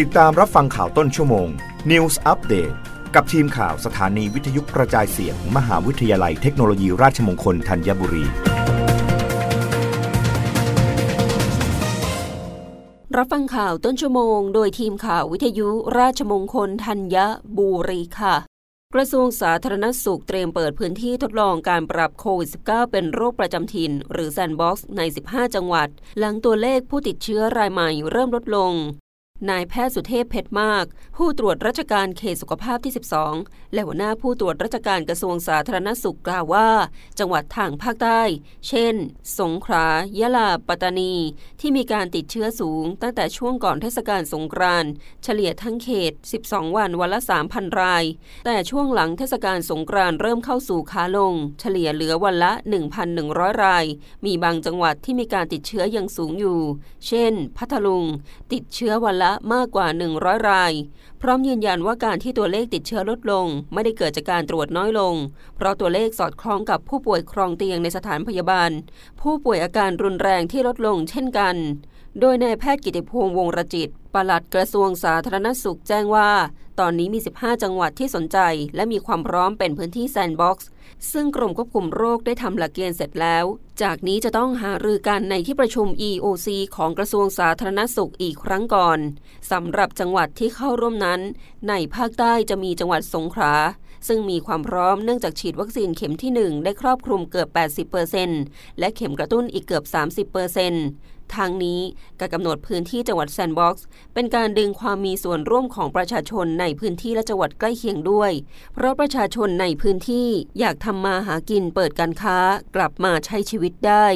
ติดตามรับฟังข่าวต้นชั่วโมง News Update กับทีมข่าวสถานีวิทยุกระจายเสียงมหาวิทยาลัยเทคโนโลยีราชมงคลธัญบุรี รับฟังข่าวต้นชั่วโมง โดยทีมข่าววิทยุราชมงคลธัญบุรีค่ะ กระทรวงสาธารณสุขเตรียมเปิดพื้นที่ทดลองการปรับโควิด -19 เป็นโรคประจำถิ่น หรือ sandbox ใน 15 จังหวัด หลังตัวเลขผู้ติดเชื้อรายใหม่เริ่มลดลง นายแพทย์สุเทพเพชรมาก ผู้ตรวจราชการเขตสุขภาพที่ 12 และหัวหน้าผู้ตรวจราชการกระทรวงสาธารณสุขกล่าวว่า จังหวัดทางภาคใต้ เช่น สงขลายะลา ปัตตานี ที่มีการติดเชื้อสูง ตั้งแต่ช่วงก่อนเทศกาลสงกรานต์เฉลี่ยทั้งเขต 12 วันวันละ 3,000 ราย แต่ช่วงหลังเทศกาลสงกรานต์เริ่มเข้าสู่ขาลง เฉลี่ยเหลือวันละ 1,100 ราย มีบางจังหวัดที่มีการติดเชื้อยังสูงอยู่ เช่น พัทลุง ติดเชื้อวันละมากกว่า 100 ราย พร้อมยืนยันว่าการที่ตัวเลขติดเชื้อลดลง ไม่ได้เกิดจากการตรวจน้อยลง เพราะตัวเลขสอดคล้องกับผู้ป่วยครองเตียงในสถานพยาบาล ผู้ป่วยอาการรุนแรงที่ลดลงเช่นกันโดยนายแพทย์กิติพงษ์วงรจิตปลัดกระทรวงสาธารณสุขแจ้งว่า ตอนนี้มี 15 จังหวัดที่สนใจ และมีความพร้อมเป็นพื้นที่ sandbox ซึ่งกรมควบคุมโรคได้ทำหลักเกณฑ์เสร็จแล้ว จากนี้จะต้องหารือกันในที่ประชุม EOC ของกระทรวงสาธารณสุขอีกครั้งก่อนสำหรับจังหวัดที่เข้าร่วมนั้น ในภาคใต้จะมีจังหวัดสงขลา ซึ่งมีความพร้อมเนื่องจากฉีดวัคซีนเข็มที่ 1 ได้ครอบคลุมเกือบ 80%และเข็มกระตุ้นอีกเกือบ 30%ทางนี้การกำหนดพื้นที่จังหวัด sandbox เป็นการดึงความมีส่วนร่วมของประชาชนในพื้นที่และจังหวัดใกล้เคียงด้วย เพราะประชาชนในพื้นที่อยากทำมาหากินเปิดการค้ากลับมาใช้ชีวิตได้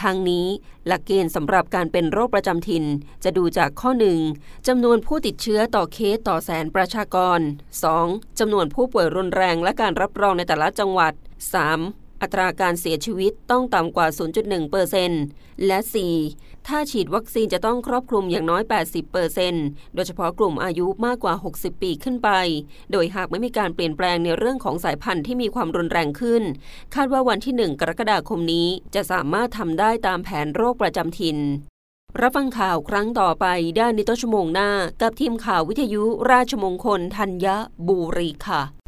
ทั้งนี้หลักเกณฑ์สำหรับการเป็นโรคประจำถิ่น จะดูจากข้อ 1. จำนวนผู้ติดเชื้อต่อเคสต่อแสนประชากร 2. จำนวนผู้ป่วยรุนแรงและการรับรองในแต่ละจังหวัด 3. อัตราการเสียชีวิตต้องต่ำกว่า 0.1%และ 4. ถ้าฉีดวัคซีนจะต้องครอบคลุมอย่างน้อย 80%โดยเฉพาะกลุ่มอายุมากกว่า 60 ปีขึ้นไป โดยหากไม่มีการเปลี่ยนแปลงในเรื่องของสายพันธุ์ที่มีความรุนแรงขึ้น คาดว่าวันที่ 1 กรกฎาคมนี้จะสามารถทำได้ตามแผนโรคประจำถิ่นรับฟังข่าวครั้งต่อไปได้ในต้นชั่วโมงหน้า กับทีมข่าววิทยุราชมงคลธัญบุรีค่ะ